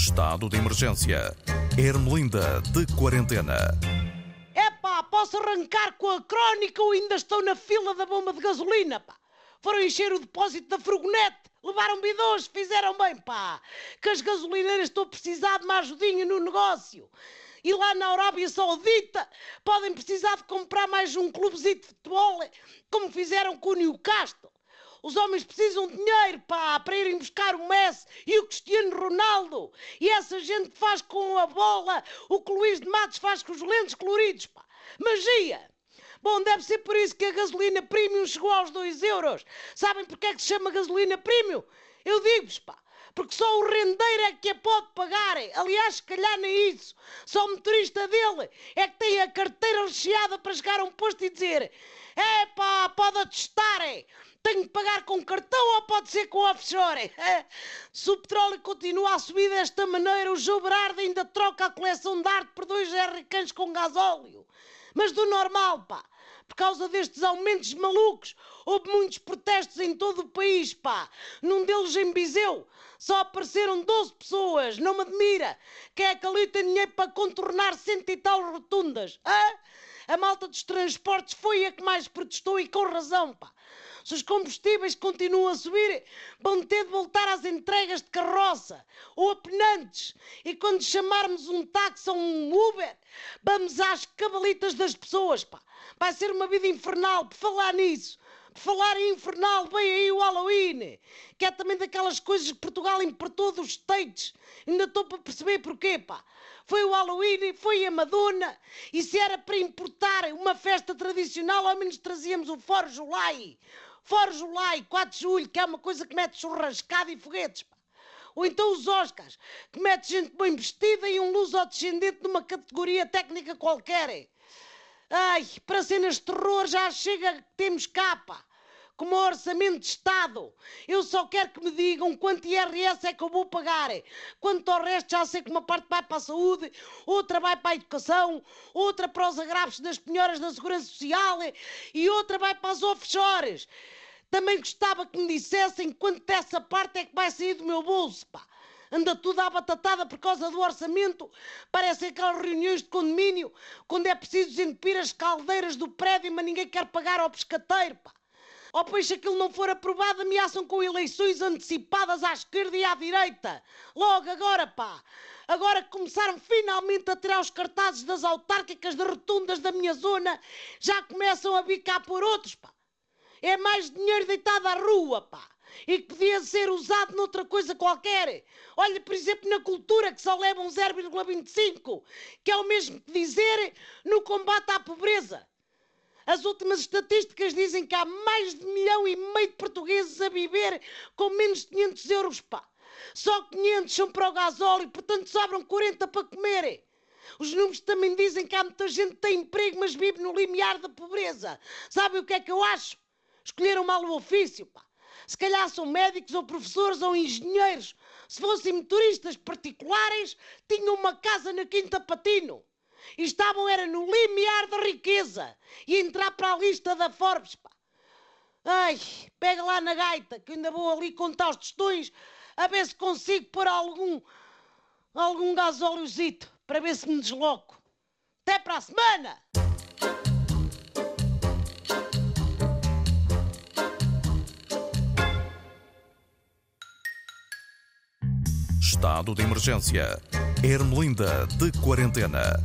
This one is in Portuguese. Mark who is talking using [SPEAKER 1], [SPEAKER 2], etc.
[SPEAKER 1] Estado de emergência. Ermelinda de quarentena.
[SPEAKER 2] Epá, posso arrancar com a crónica ou ainda estão na fila da bomba de gasolina, pá? Foram encher o depósito da furgonete, levaram bidões, fizeram bem, pá. Que as gasolineiras estão a precisar de uma ajudinha no negócio. E lá na Arábia Saudita podem precisar de comprar mais um clubezinho de futebol, como fizeram com o Newcastle. Os homens precisam de dinheiro, pá, para irem buscar o Messi e o Cristiano Ronaldo. E essa gente faz com a bola o que o Luís de Matos faz com os lentes coloridos, pá. Magia! Bom, deve ser por isso que a gasolina premium chegou aos 2 euros. Sabem porque é que se chama gasolina premium? Eu digo-vos, pá, porque só o rendeiro é que a pode pagar. Aliás, se calhar nem isso. Só o motorista dele é que tem a carteira recheada para chegar a um posto e dizer: é pá, pode atestar, tenho que pagar com cartão ou pode ser com offshore? Se o petróleo continua a subir desta maneira, o João Berardo ainda troca a coleção de arte por dois R-cães com gasóleo. Mas do normal, pá. Por causa destes aumentos malucos, houve muitos protestos em todo o país, pá. Num deles em Viseu, só apareceram 12 pessoas, não me admira. Quem é que ali tem dinheiro para contornar cento e tal rotundas? Hã? A malta dos transportes foi a que mais protestou e com razão, pá. Se os combustíveis continuam a subir, vão ter de voltar às entregas de carroça ou a penantes. E quando chamarmos um táxi ou um Uber, vamos às cabalitas das pessoas, pá. Vai ser uma vida infernal, por falar nisso. Falar em infernal, vem aí o Halloween, que é também daquelas coisas que Portugal importou dos States. Ainda estou para perceber porquê, pá. Foi o Halloween, foi a Madonna, e se era para importar uma festa tradicional, ao menos trazíamos o Foro July. Fora July, 4 de julho, que é uma coisa que mete churrascada e foguetes, pá. Ou então os Oscars, que mete gente bem vestida e um luso-descendente numa categoria técnica qualquer. Ai, para cenas de terror já chega que temos capa. Como orçamento de Estado. Eu só quero que me digam quanto IRS é que eu vou pagar. Quanto ao resto já sei que uma parte vai para a saúde, outra vai para a educação, outra para os agraves das penhoras da Segurança Social e outra vai para as offshores. Também gostava que me dissessem quanto dessa parte é que vai sair do meu bolso, pá. Anda tudo à batatada por causa do orçamento. Parece aquelas reuniões de condomínio, quando é preciso desentupir as caldeiras do prédio, mas ninguém quer pagar ao pescateiro, pá. Ou pois se aquilo não for aprovado, ameaçam com eleições antecipadas à esquerda e à direita. Logo agora, pá. Agora que começaram finalmente a tirar os cartazes das autárquicas de rotundas da minha zona, já começam a bicar por outros, pá. É mais dinheiro deitado à rua, pá. E que podia ser usado noutra coisa qualquer. Olha, por exemplo, na cultura, que só levam 0,25, que é o mesmo que dizer no combate à pobreza. As últimas estatísticas dizem que há mais de milhão e meio de portugueses a viver com menos de 500 euros, pá. Só 500 são para o gasóleo, portanto sobram 40 para comer. Os números também dizem que há muita gente que tem emprego, mas vive no limiar da pobreza. Sabe o que é que eu acho? Escolheram mal o ofício, pá. Se calhar são médicos ou professores ou engenheiros. Se fossem motoristas particulares, tinham uma casa na Quinta Patino e estavam era no limiar da riqueza e entrar para a lista da Forbes. Pá. Ai, pega lá na gaita que ainda vou ali contar os tostões a ver se consigo pôr algum algum gasóleozito para ver se me desloco. Até para a semana!
[SPEAKER 1] Estado de emergência. Ermelinda de quarentena.